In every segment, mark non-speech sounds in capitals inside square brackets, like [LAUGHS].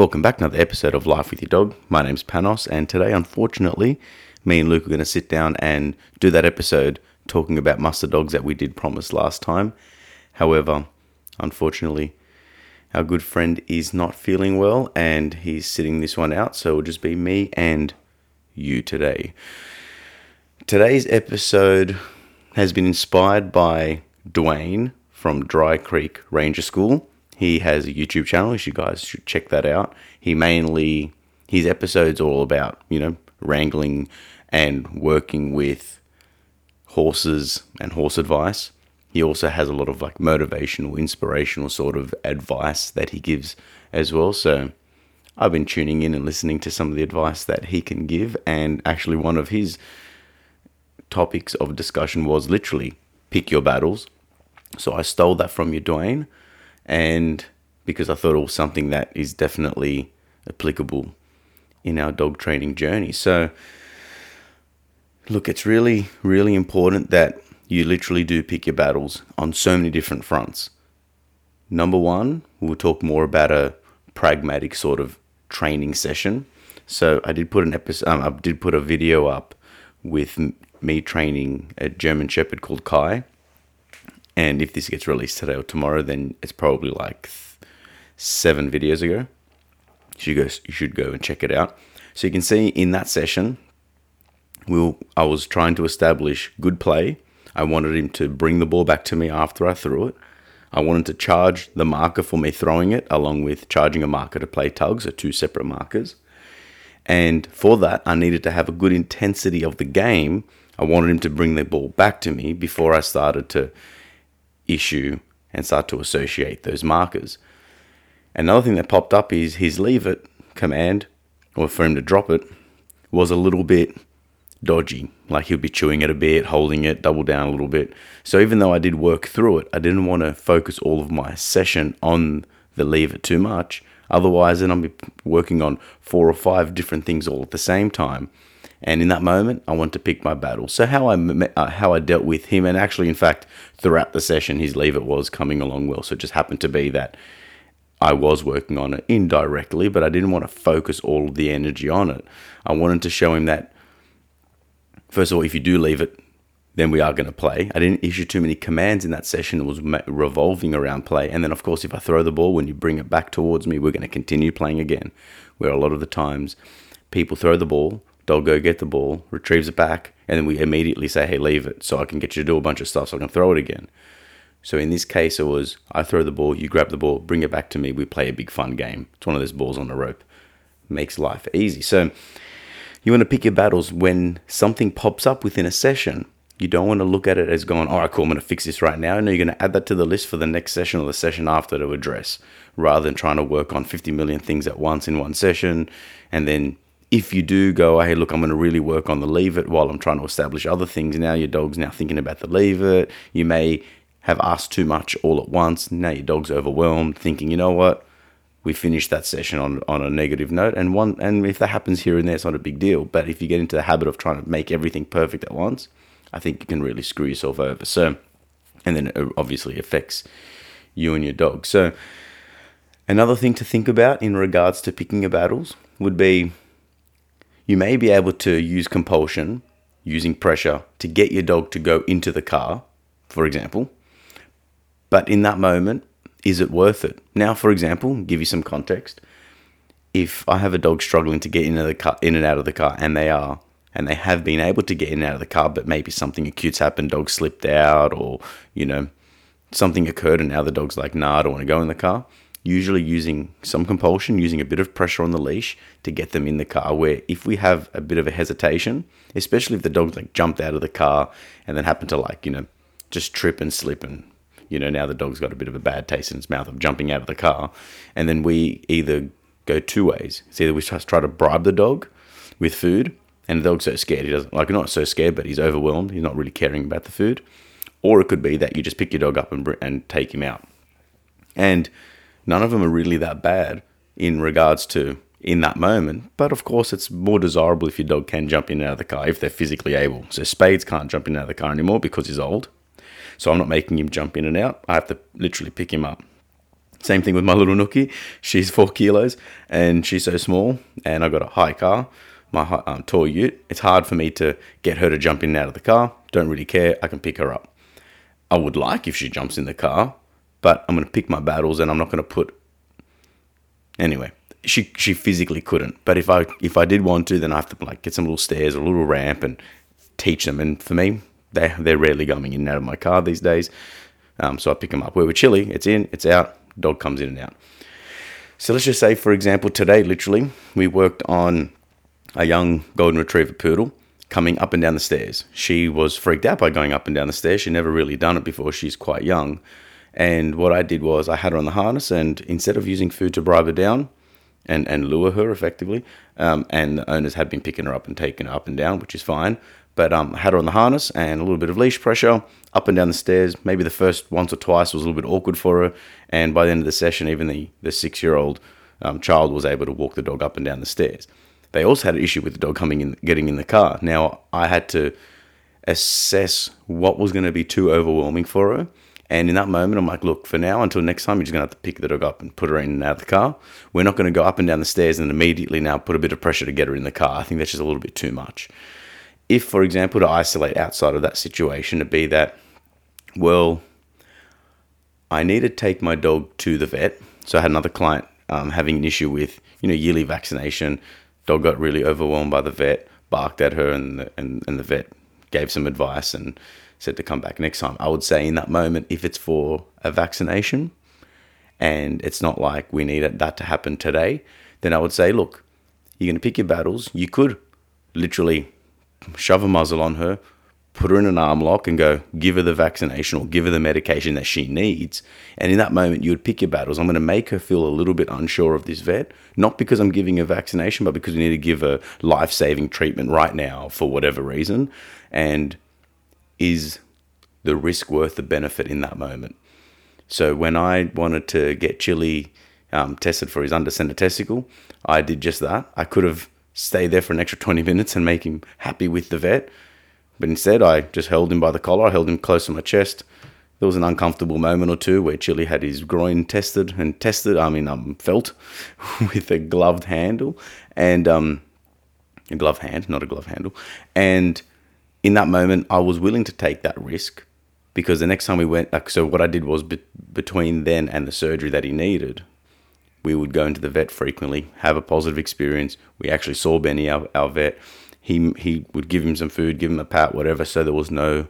Welcome back to another episode of Life with Your Dog. My name's Panos, and today, unfortunately, me and Luke are going to sit down and do that episode talking about muster dogs that we did promise last time. However, unfortunately, our good friend is not feeling well and he's sitting this one out, so it'll just be me and you today. Today's episode has been inspired by Dwayne from Dry Creek Wrangler School he has a YouTube channel. You guys should check that out. He mainly his episodes are all about you know wrangling and working with horses and horse advice. He also has a lot of like motivational, inspirational sort of advice that he gives as well. So I've been tuning in and listening to some of the advice that he can give. And actually, one of his topics of discussion was literally pick your battles. So I stole that from you, Dwayne and because I thought it was something that is definitely applicable in our dog training journey. So, look, it's really, really important that you literally do pick your battles on so many different fronts. Number one, we'll talk more about a pragmatic sort of training session. So I did put an episode, um, I did put a video up with me training a German Shepherd called Kai, and if this gets released today or tomorrow, then it's probably like seven videos ago. So You go, you should go and check it out. So you can see in that session, we'll, I was trying to establish good play. I wanted him to bring the ball back to me after I threw it. I wanted to charge the marker for me throwing it, along with charging a marker to play tugs, or two separate markers. And for that, I needed to have a good intensity of the game. I wanted him to bring the ball back to me before I started to issue and start to associate those markers. Another thing that popped up is his leave it command, or for him to drop it, was a little bit dodgy. Like he'd be chewing it a bit, holding it, double down a little bit. So even though I did work through it, I didn't want to focus all of my session on the leave it too much. Otherwise, then I'll be working on four or five different things all at the same time. And in that moment, I want to pick my battle. So how I uh, how I dealt with him, and actually, in fact, throughout the session, his leave it was coming along well. So it just happened to be that I was working on it indirectly, but I didn't want to focus all of the energy on it. I wanted to show him that first of all, if you do leave it, then we are going to play. I didn't issue too many commands in that session. It was revolving around play. And then, of course, if I throw the ball, when you bring it back towards me, we're going to continue playing again. Where a lot of the times people throw the ball, they'll go get the ball, retrieves it back, and then we immediately say, hey, leave it so I can get you to do a bunch of stuff so I can throw it again. So in this case, it was I throw the ball, you grab the ball, bring it back to me, we play a big fun game. It's one of those balls on the rope. Makes life easy. So you want to pick your battles when something pops up within a session. You don't want to look at it as going, all right, cool, I'm going to fix this right now. No, you're going to add that to the list for the next session or the session after to address rather than trying to work on 50 million things at once in one session and then if you do go, hey, look, I'm going to really work on the leave it while I'm trying to establish other things. Now your dog's now thinking about the leave it. You may have asked too much all at once. Now your dog's overwhelmed, thinking, you know what, we finished that session on, on a negative note. And one, and if that happens here and there, it's not a big deal. But if you get into the habit of trying to make everything perfect at once, I think you can really screw yourself over. So, and then it obviously affects you and your dog. So, another thing to think about in regards to picking your battles would be you may be able to use compulsion, using pressure, to get your dog to go into the car, for example. But in that moment, is it worth it? Now, for example, give you some context. If I have a dog struggling to get into the car, in and out of the car, and they are, and they have been able to get in and out of the car, but maybe something acute's happened, dog slipped out, or you know, something occurred, and now the dog's like, "Nah, I don't want to go in the car." Usually using some compulsion, using a bit of pressure on the leash to get them in the car. Where if we have a bit of a hesitation, especially if the dog like jumped out of the car and then happened to like, you know, just trip and slip and you know, now the dog's got a bit of a bad taste in its mouth of jumping out of the car. And then we either go two ways. It's either we try to bribe the dog with food, and the dog's so scared he doesn't like not so scared, but he's overwhelmed. He's not really caring about the food. Or it could be that you just pick your dog up and and take him out. And none of them are really that bad in regards to in that moment. But of course, it's more desirable if your dog can jump in and out of the car if they're physically able. So Spades can't jump in and out of the car anymore because he's old. So I'm not making him jump in and out. I have to literally pick him up. Same thing with my little Nookie. She's four kilos and she's so small, and I've got a high car, my um, tall ute. It's hard for me to get her to jump in and out of the car. Don't really care. I can pick her up. I would like if she jumps in the car, but I'm going to pick my battles and I'm not going to put. Anyway, she she physically couldn't. But if I if I did want to, then I have to like get some little stairs, a little ramp, and teach them. And for me, they they're rarely coming in and out of my car these days. Um, so I pick them up. Where we're chilly, it's in, it's out. Dog comes in and out. So let's just say, for example, today, literally, we worked on a young golden retriever poodle coming up and down the stairs. She was freaked out by going up and down the stairs. She never really done it before. She's quite young. And what I did was I had her on the harness, and instead of using food to bribe her down and, and lure her effectively, um, and the owners had been picking her up and taking her up and down, which is fine. But um, I had her on the harness and a little bit of leash pressure up and down the stairs. Maybe the first once or twice was a little bit awkward for her. And by the end of the session, even the, the six year old um, child was able to walk the dog up and down the stairs. They also had an issue with the dog coming in, getting in the car. Now I had to assess what was going to be too overwhelming for her. And in that moment, I'm like, look, for now, until next time, you're just going to have to pick the dog up and put her in and out of the car. We're not going to go up and down the stairs and immediately now put a bit of pressure to get her in the car. I think that's just a little bit too much. If, for example, to isolate outside of that situation, to be that, well, I need to take my dog to the vet. So I had another client um, having an issue with, you know, yearly vaccination. Dog got really overwhelmed by the vet, barked at her, and the, and, and the vet gave some advice and said to come back next time. I would say in that moment, if it's for a vaccination and it's not like we need that to happen today, then I would say, look, you're going to pick your battles. You could literally shove a muzzle on her, put her in an arm lock and go, give her the vaccination or give her the medication that she needs. And in that moment, you would pick your battles. I'm going to make her feel a little bit unsure of this vet, not because I'm giving her vaccination, but because we need to give her life saving treatment right now for whatever reason. And is the risk worth the benefit in that moment? So when I wanted to get Chili um, tested for his undescended testicle, I did just that. I could have stayed there for an extra 20 minutes and make him happy with the vet. But instead, I just held him by the collar. I held him close to my chest. There was an uncomfortable moment or two where Chili had his groin tested and tested, I mean, um, felt [LAUGHS] with a gloved handle and um, a glove hand, not a glove handle. And in that moment, I was willing to take that risk because the next time we went, like, so what I did was be- between then and the surgery that he needed, we would go into the vet frequently, have a positive experience. We actually saw Benny, our, our vet. He he would give him some food, give him a pat, whatever. So there was no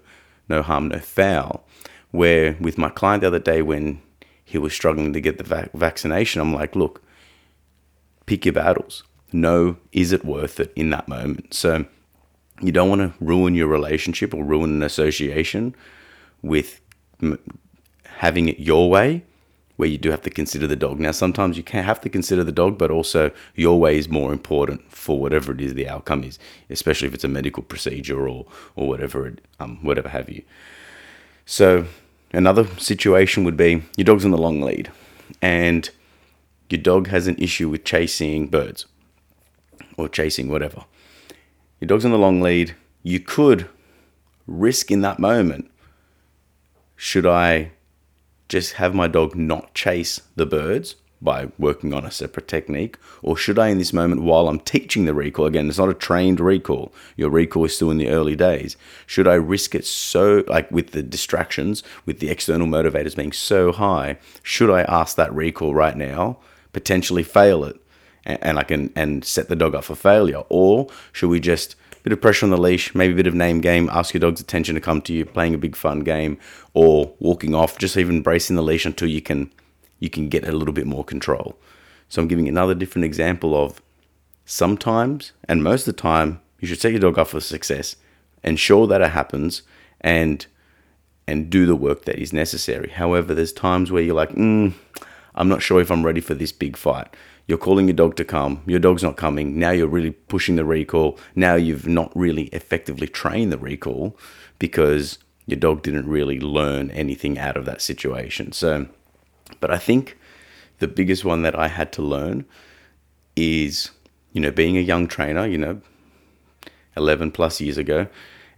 no harm, no foul. Where with my client the other day, when he was struggling to get the vac- vaccination, I'm like, look, pick your battles. Know is it worth it in that moment? So you don't want to ruin your relationship or ruin an association with m- having it your way where you do have to consider the dog. Now, sometimes you can have to consider the dog, but also your way is more important for whatever it is the outcome is, especially if it's a medical procedure or or whatever it, um, whatever have you. So, another situation would be your dog's on the long lead, and your dog has an issue with chasing birds or chasing whatever. Your dog's on the long lead. You could risk in that moment. Should I just have my dog not chase the birds by working on a separate technique? Or should I, in this moment, while I'm teaching the recall, again, it's not a trained recall, your recall is still in the early days, should I risk it so, like with the distractions, with the external motivators being so high, should I ask that recall right now, potentially fail it? And, I can and set the dog up for failure, or should we just bit of pressure on the leash, maybe a bit of name game, ask your dog's attention to come to you, playing a big fun game, or walking off, just even bracing the leash until you can you can get a little bit more control. So I'm giving another different example of sometimes and most of the time you should set your dog up for success, ensure that it happens, and and do the work that is necessary. However, there's times where you're like, mm, I'm not sure if I'm ready for this big fight. You're calling your dog to come, your dog's not coming. Now you're really pushing the recall. Now you've not really effectively trained the recall because your dog didn't really learn anything out of that situation. So, but I think the biggest one that I had to learn is, you know, being a young trainer, you know, 11 plus years ago,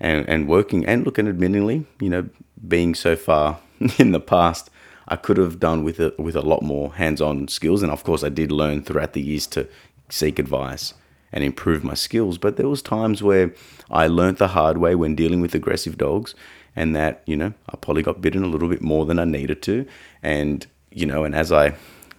and, and working and looking admittingly, you know, being so far [LAUGHS] in the past, I could have done with it with a lot more hands-on skills. And of course, I did learn throughout the years to seek advice and improve my skills. But there was times where I learned the hard way when dealing with aggressive dogs, and that you know I probably got bitten a little bit more than I needed to. And you know, and as I,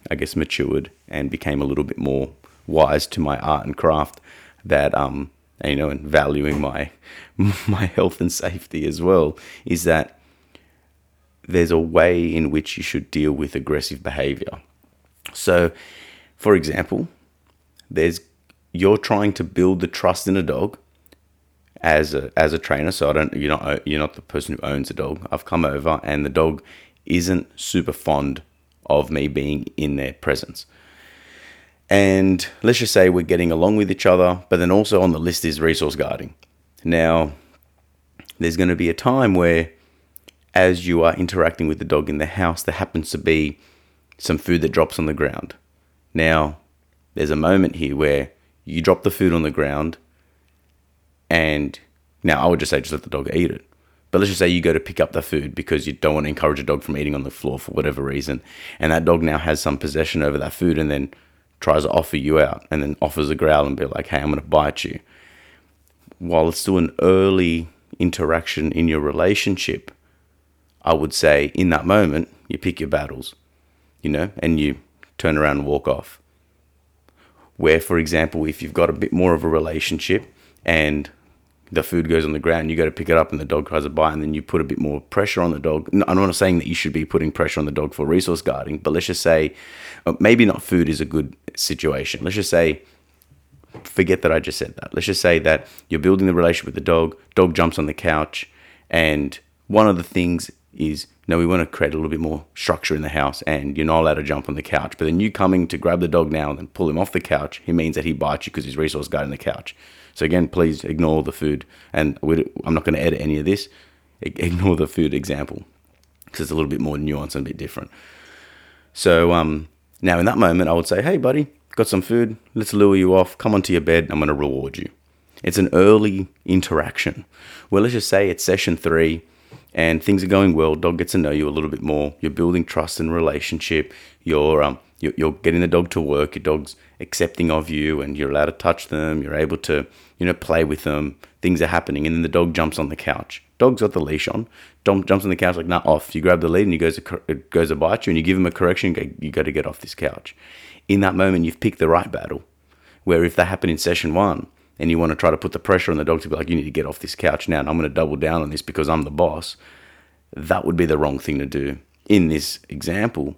I guess, matured and became a little bit more wise to my art and craft, that um, and, you know, and valuing my [LAUGHS] my health and safety as well, is that there's a way in which you should deal with aggressive behavior. So, for example, there's you're trying to build the trust in a dog as a as a trainer. So I don't you're not you're not the person who owns a dog. I've come over and the dog isn't super fond of me being in their presence. And let's just say we're getting along with each other, but then also on the list is resource guarding. Now, there's going to be a time where as you are interacting with the dog in the house, there happens to be some food that drops on the ground. Now, there's a moment here where you drop the food on the ground, and now I would just say just let the dog eat it. But let's just say you go to pick up the food because you don't want to encourage a dog from eating on the floor for whatever reason, and that dog now has some possession over that food and then tries to offer you out and then offers a growl and be like, hey, I'm going to bite you. While it's still an early interaction in your relationship, I would say in that moment, you pick your battles, you know, and you turn around and walk off. Where, for example, if you've got a bit more of a relationship and the food goes on the ground, you go to pick it up and the dog tries to bite, and then you put a bit more pressure on the dog. I'm not saying that you should be putting pressure on the dog for resource guarding, but let's just say uh, maybe not food is a good situation. Let's just say, forget that I just said that. Let's just say that you're building the relationship with the dog, dog jumps on the couch, and one of the things is no, we want to create a little bit more structure in the house, and you're not allowed to jump on the couch. But then you coming to grab the dog now and then pull him off the couch, he means that he bites you because he's resource guarding the couch. So again, please ignore the food, and I'm not going to edit any of this. Ignore the food example because it's a little bit more nuanced and a bit different. So um, now in that moment, I would say, "Hey, buddy, got some food. Let's lure you off. Come onto your bed. I'm going to reward you." It's an early interaction. Well, let's just say it's session three and things are going well. Dog gets to know you a little bit more. You're building trust and relationship. You're um, you're, you're getting the dog to work. Your dog's accepting of you, and you're allowed to touch them. You're able to you know play with them. Things are happening, and then the dog jumps on the couch. Dog's got the leash on. Dog jumps on the couch like nah off. You grab the lead, and he goes to, it goes to bite you, and you give him a correction. You, you got to get off this couch. In that moment, you've picked the right battle. Where if that happened in session one, and you want to try to put the pressure on the dog to be like, you need to get off this couch now, and I'm going to double down on this because I'm the boss, that would be the wrong thing to do in this example.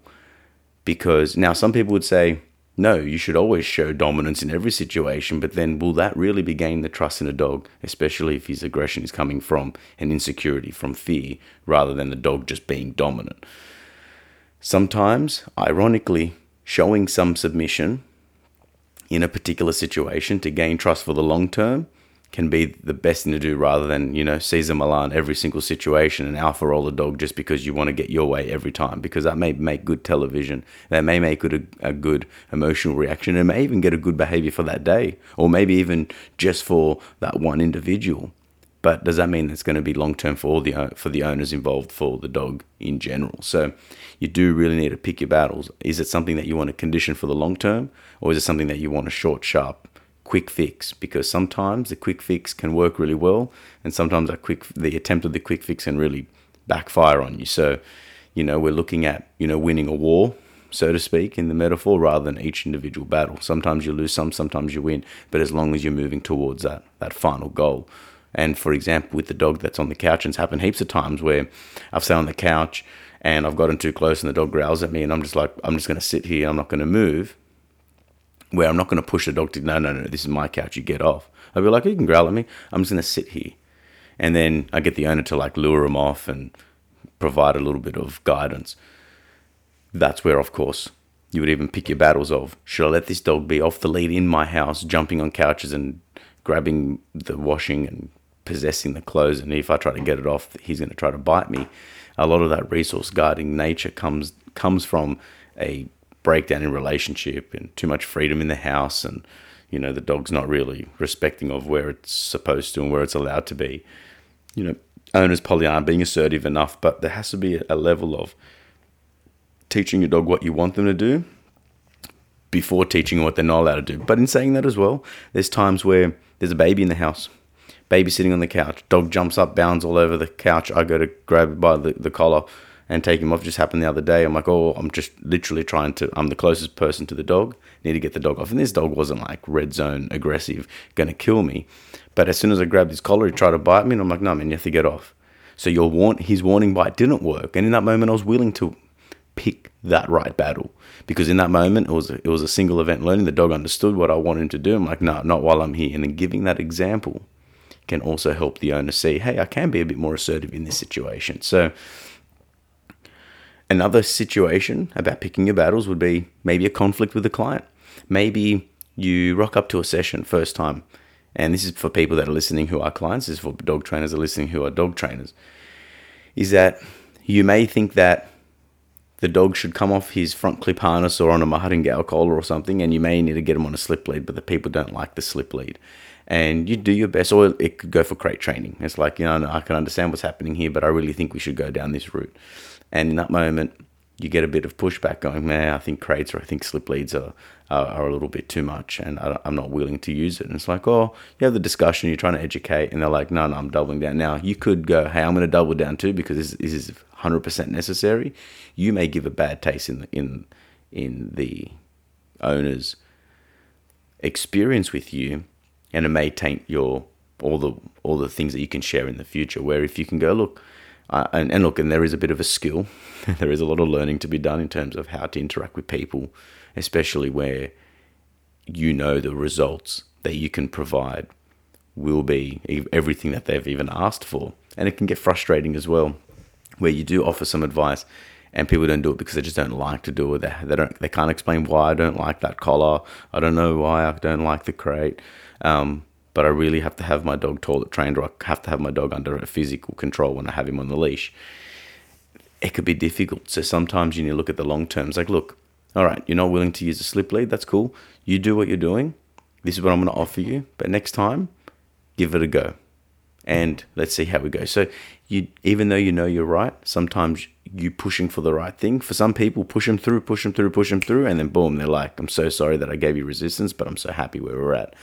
Because now some people would say, no, you should always show dominance in every situation, but then will that really be gaining the trust in a dog, especially if his aggression is coming from an insecurity, from fear, rather than the dog just being dominant? Sometimes, ironically, showing some submission in a particular situation to gain trust for the long term can be the best thing to do rather than, you know, Cesar Millan every single situation and alpha roll a dog just because you want to get your way every time because that may make good television. That may make good a, a good emotional reaction and may even get a good behavior for that day or maybe even just for that one individual. But does that mean it's going to be long term for all the for the owners involved for the dog in general? So you do really need to pick your battles. Is it something that you want to condition for the long term, or is it something that you want a short, sharp, quick fix? Because sometimes the quick fix can work really well, and sometimes that quick the attempt of the quick fix can really backfire on you. So you know we're looking at you know winning a war so to speak, in the metaphor, rather than each individual battle. Sometimes you lose some, sometimes you win, but as long as you're moving towards that that final goal. And for example, with the dog that's on the couch, and it's happened heaps of times where I've sat on the couch and I've gotten too close and the dog growls at me and I'm just like, I'm just going to sit here, I'm not going to move. Where I'm not going to push the dog to, no, no, no, this is my couch, you get off. I'll be like, you can growl at me, I'm just going to sit here. And then I get the owner to like lure him off and provide a little bit of guidance. That's where, of course, you would even pick your battles of should I let this dog be off the lead in my house, jumping on couches and grabbing the washing and possessing the clothes, and if I try to get it off, he's going to try to bite me. A lot of that resource guarding nature comes comes from a breakdown in relationship and too much freedom in the house, and you know the dog's not really respecting of where it's supposed to and where it's allowed to be. You know, owners probably aren't being assertive enough, but there has to be a level of teaching your dog what you want them to do before teaching what they're not allowed to do. But in saying that as well, there's times where there's a baby in the house, baby sitting on the couch, dog jumps up, bounds all over the couch. I go to grab it by the, the collar and take him off. Just happened the other day. I'm like, oh, I'm just literally trying to. I'm the closest person to the dog. Need to get the dog off. And this dog wasn't like red zone aggressive, to kill me. But as soon as I grabbed his collar, he tried to bite me, and I'm like, no, man, you have to get off. So your warn- his warning bite didn't work, and in that moment, I was willing to pick that right battle because in that moment it was a, it was a single event learning. The dog understood what I wanted him to do. I'm like, no, not while I'm here. And then giving that example can also help the owner see, hey, I can be a bit more assertive in this situation. So another situation about picking your battles would be maybe a conflict with a client. Maybe you rock up to a session first time, and this is for people that are listening who are clients. This is for dog trainers that are listening who are dog trainers. Is that you may think that the dog should come off his front clip harness or on a martingale collar or something, and you may need to get him on a slip lead, but the people don't like the slip lead. And you do your best, or it could go for crate training. It's like, you know, I can understand what's happening here, but I really think we should go down this route. And in that moment, you get a bit of pushback going, man, I think crates or I think slip leads are, are, are a little bit too much and I, am not willing to use it. And it's like, oh, you have the discussion, you're trying to educate, and they're like, no, no, I'm doubling down. Now, you could go, hey, I'm going to double down too because this, this is 100% necessary. You may give a bad taste in the, in, in the owner's experience with you and it may taint your all the all the things that you can share in the future where if you can go look uh, and, and look, and there is a bit of a skill. [LAUGHS] there is a lot of learning to be done in terms of how to interact with people, especially where you know the results that you can provide will be everything that they've even asked for. And it can get frustrating as well, where you do offer some advice and people don't do it because they just don't like to do it. They, they don't. They can't explain why I don't like that collar. I don't know why I don't like the crate. Um, but I really have to have my dog toilet trained or I have to have my dog under a physical control when I have him on the leash. It could be difficult. So sometimes you need to look at the long terms. Like, look, all right, you're not willing to use a slip lead. That's cool. You do what you're doing. This is what I'm going to offer you. But next time, give it a go. And let's see how we go. So you, even though you know you're right, sometimes you pushing for the right thing. For some people, push them through, push them through, push them through, and then boom, they're like, "I'm so sorry that I gave you resistance, but I'm so happy where we're at."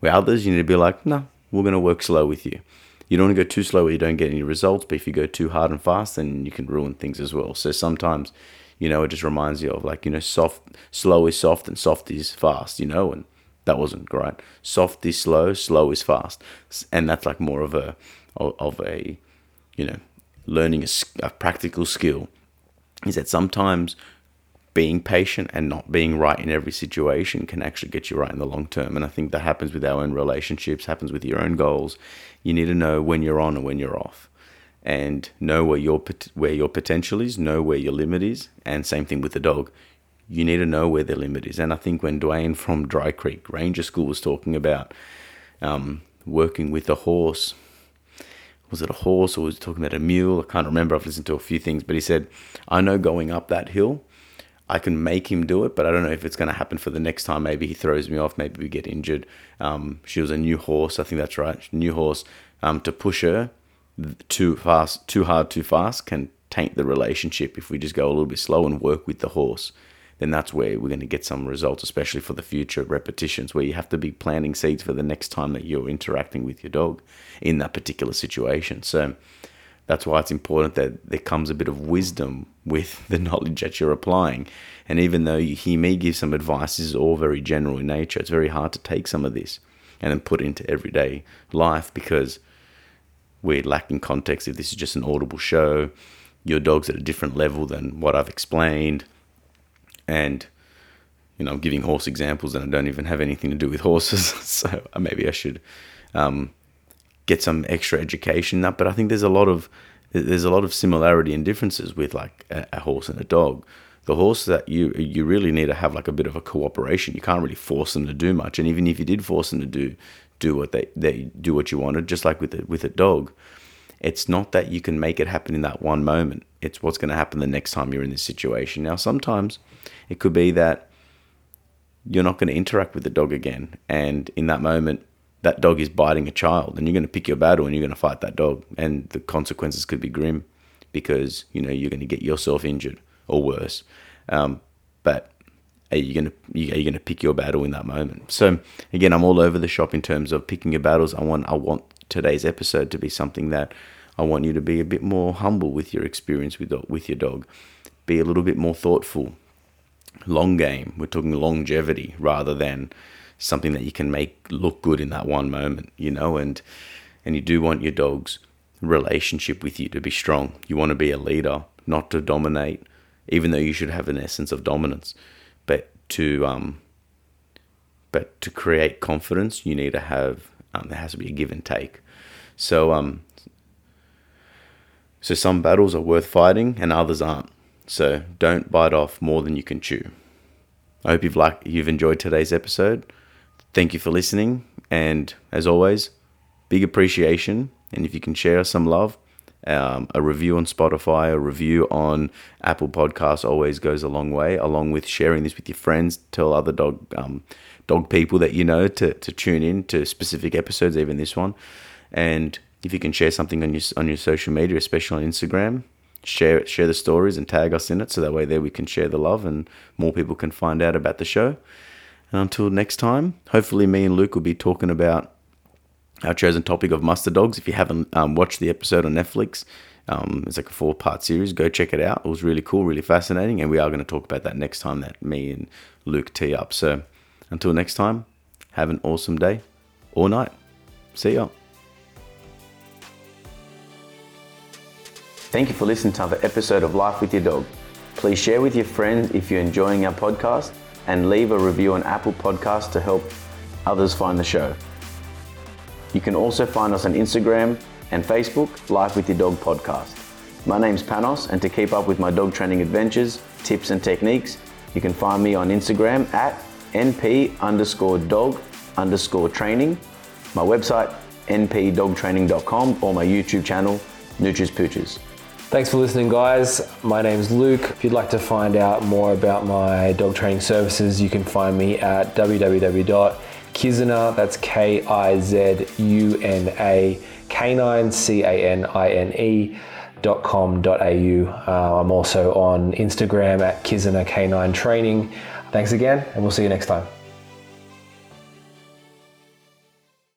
Where others, you need to be like, no, we're going to work slow with you. You don't want to go too slow where you don't get any results, but if you go too hard and fast, then you can ruin things as well. So sometimes, you know, it just reminds you of like, you know, soft, slow is soft and soft is fast, you know, and that wasn't great. Soft is slow, slow is fast. And that's like more of a, of a, you know, learning a, a practical skill is that sometimes being patient and not being right in every situation can actually get you right in the long term. And I think that happens with our own relationships, happens with your own goals. You need to know when you're on and when you're off, and know where your where your potential is, know where your limit is, and same thing with the dog. You need to know where their limit is. And I think when Dwayne from Dry Creek Wrangler School was talking about um, working with a horse, was it a horse or was he talking about a mule? I can't remember. I've listened to a few things, but he said, I know going up that hill, I can make him do it, but I don't know if it's going to happen for the next time. Maybe he throws me off. Maybe we get injured. Um, she was a new horse. I think that's right. New horse. Um, to push her too fast, too hard, too fast can taint the relationship. If we just go a little bit slow and work with the horse, then that's where we're going to get some results, especially for the future repetitions, where you have to be planting seeds for the next time that you're interacting with your dog in that particular situation. So that's why it's important that there comes a bit of wisdom with [LAUGHS] the knowledge that you're applying. And even though he may give some advice, this is all very general in nature. It's very hard to take some of this and then put into everyday life because we're lacking context. If this is just an audible show, your dog's at a different level than what I've explained. And, you know, I'm giving horse examples and I don't even have anything to do with horses. [LAUGHS] so maybe I should um, get some extra education up. But I think there's a lot of there's a lot of similarity and differences with like a, a horse and a dog. The horse that you you really need to have like a bit of a cooperation. You can't really force them to do much, and even if you did force them to do do what they they do what you wanted, just like with a, with a dog, it's not that you can make it happen in that one moment. It's what's going to happen the next time you're in this situation. Now, sometimes it could be that you're not going to interact with the dog again, and in that moment, that dog is biting a child, and you're going to pick your battle and you're going to fight that dog, and the consequences could be grim because you know you're going to get yourself injured or worse. Um, but are you going to are you going to pick your battle in that moment? So again, I'm all over the shop in terms of picking your battles. I want I want today's episode to be something that I want you to be a bit more humble with your experience with with your dog. Be a little bit more thoughtful. Long game. We're talking longevity rather than something that you can make look good in that one moment, you know, and and you do want your dog's relationship with you to be strong. You want to be a leader, not to dominate, even though you should have an essence of dominance, but to um but to create confidence, you need to have um, there has to be a give and take. So um so some battles are worth fighting and others aren't. So don't bite off more than you can chew. I hope you've liked you've enjoyed today's episode. Thank you for listening, and as always, big appreciation. And if you can share some love, um, a review on Spotify, a review on Apple Podcasts always goes a long way. Along with sharing this with your friends, tell other dog um, dog people that you know to, to tune in to specific episodes, even this one. And if you can share something on your on your social media, especially on Instagram, share share the stories and tag us in it, so that way there we can share the love and more people can find out about the show. And until next time, hopefully me and Luke will be talking about our chosen topic of muster dogs. If you haven't um, watched the episode on Netflix, um, it's like a four part series. Go check it out. It was really cool, really fascinating, and we are going to talk about that next time that me and Luke tee up. So until next time, have an awesome day or night. See ya. Thank you for listening to another episode of Life with Your Dog. Please share with your friends if you're enjoying our podcast and leave a review on Apple Podcasts to help others find the show. You can also find us on Instagram and Facebook, Life with Your Dog Podcast. My name's Panos, and to keep up with my dog training adventures, tips, and techniques, you can find me on Instagram at np underscore dog underscore training, my website, npdogtraining.com, or my YouTube channel, Nutris Pooches. Thanks for listening, guys. My name's Luke. If you'd like to find out more about my dog training services, you can find me at www.kizuna, that's K I Z U N A, canine, C A N I N E. Dot. Uh, I'm also on Instagram at Kizuna Canine Training. Thanks again, and we'll see you next time.